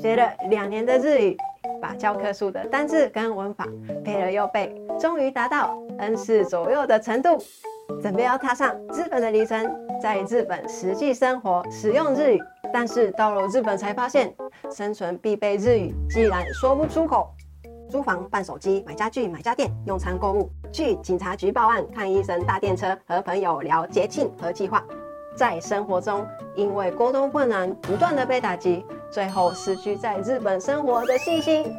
学了两年的日语，把教科书的单字跟文法背了又背，终于达到 N 四左右的程度，准备要踏上日本的旅程，在日本实际生活使用日语。但是到了日本才发现，生存必备日语既然说不出口。租房、办手机、买家具、买家电、用餐、购物、去警察局报案、看医生、搭电车、和朋友聊节庆和计划，在生活中因为沟通困难，不断的被打击，最后失去在日本生活的信心。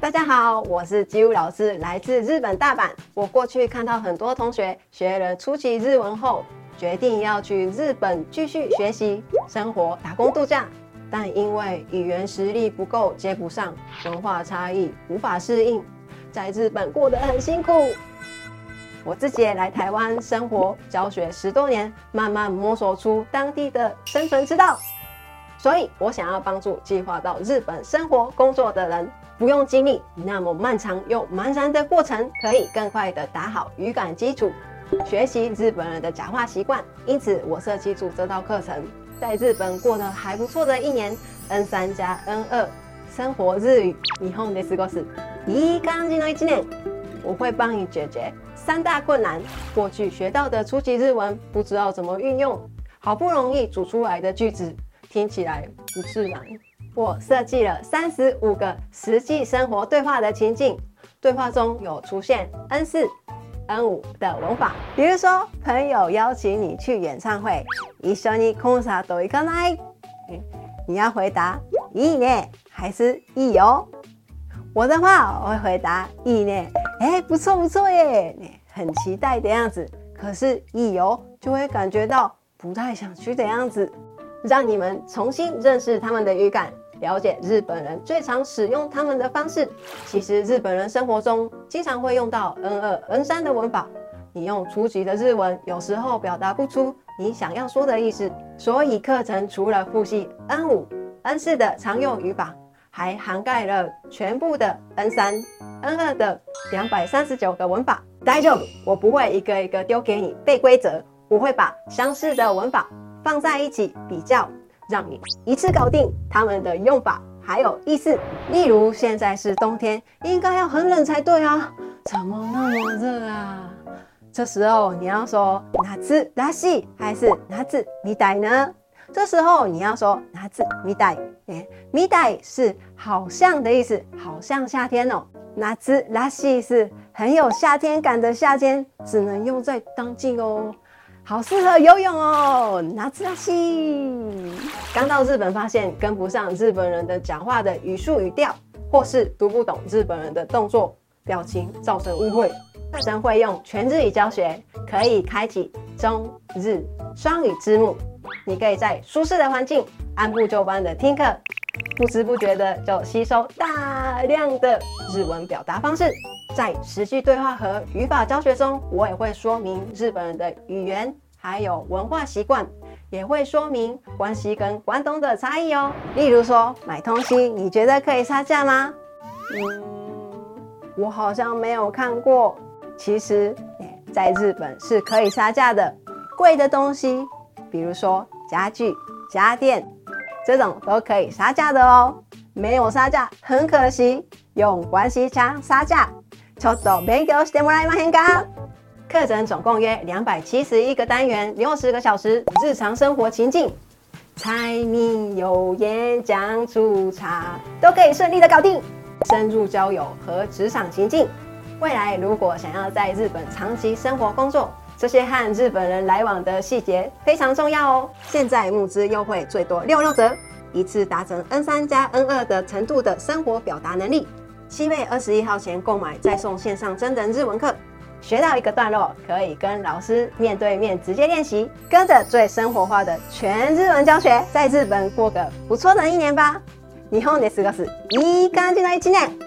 大家好，我是吉武老师，来自日本大阪。我过去看到很多同学学了初级日文后，决定要去日本继续学习、生活、打工度假。但因为语言实力不够，接不上文化差异，无法适应，在日本过得很辛苦。我自己也来台湾生活教学十多年，慢慢摸索出当地的生存之道。所以我想要帮助计划到日本生活工作的人，不用经历那么漫长又茫然的过程，可以更快的打好语感基础，学习日本人的讲话习惯。因此，我设计出这套课程。在日本过得还不错的一年，N 三加 N 二生活日语，以后的四个是一刚进入一年，我会帮你解决三大困难。过去学到的初级日文不知道怎么运用，好不容易组出来的句子听起来不自然。我设计了三十五个实际生活对话的情境，对话中有出现 N 四。N 五的文法，比如说朋友邀请你去演唱会，一緒にコンサート行かない？你要回答いいね还是いいよ？我的话我会回答いいね，哎，不错不错耶，很期待的样子。可是いいよ就会感觉到不太想去的样子， 让你们重新认识他们的语感。了解日本人最常使用他们的方式。其实日本人生活中经常会用到 N 二、N 三的文法。你用初级的日文，有时候表达不出你想要说的意思。所以课程除了复习 N 五、N 四的常用语法，还涵盖了全部的 N 三、N 二的两百三十九个文法。大丈夫，我不会一个一个丢给你背规则，我会把相似的文法放在一起比较。让你一次搞定他们的用法还有意思。例如，现在是冬天，应该要很冷才对啊，怎么那么热啊？这时候你要说哪次拉西还是哪次米代呢？这时候你要说哪次米代？哎，米代是好像的意思，好像夏天哦。哪次拉西是很有夏天感的夏天，只能用在当季哦。好适合游泳哦，拿兹拉西。刚到日本，发现跟不上日本人的讲话的语速语调，或是读不懂日本人的动作表情，造成误会。课程会用全日语教学，可以开启中日双语字幕。你可以在舒适的环境按部就班的听课，不知不觉的就吸收大量的日文表达方式。在实际对话和语法教学中，我也会说明日本人的语言还有文化习惯，也会说明关西跟关东的差异哦。例如说，买东西你觉得可以杀价吗？嗯，我好像没有看过。其实，在日本是可以杀价的。贵的东西，比如说家具、家电这种都可以杀价的哦。没有杀价很可惜，用关西腔杀价。ちょっと勉強してもらえませんか？课程总共约两百七十一个单元，六十个小时，日常生活情境，柴米油盐酱醋茶都可以顺利的搞定。深入交友和职场情境，未来如果想要在日本长期生活工作，这些和日本人来往的细节非常重要哦。现在募资优惠最多六六折，一次达成 N 三加 N 二的程度的生活表达能力。 七月二十一号前购买，再送线上真人日文课。学到一个段落，可以跟老师面对面直接练习，跟着最生活化的全日文教学，在日本过个不错的一年吧。日本ですがすいい感じの一年。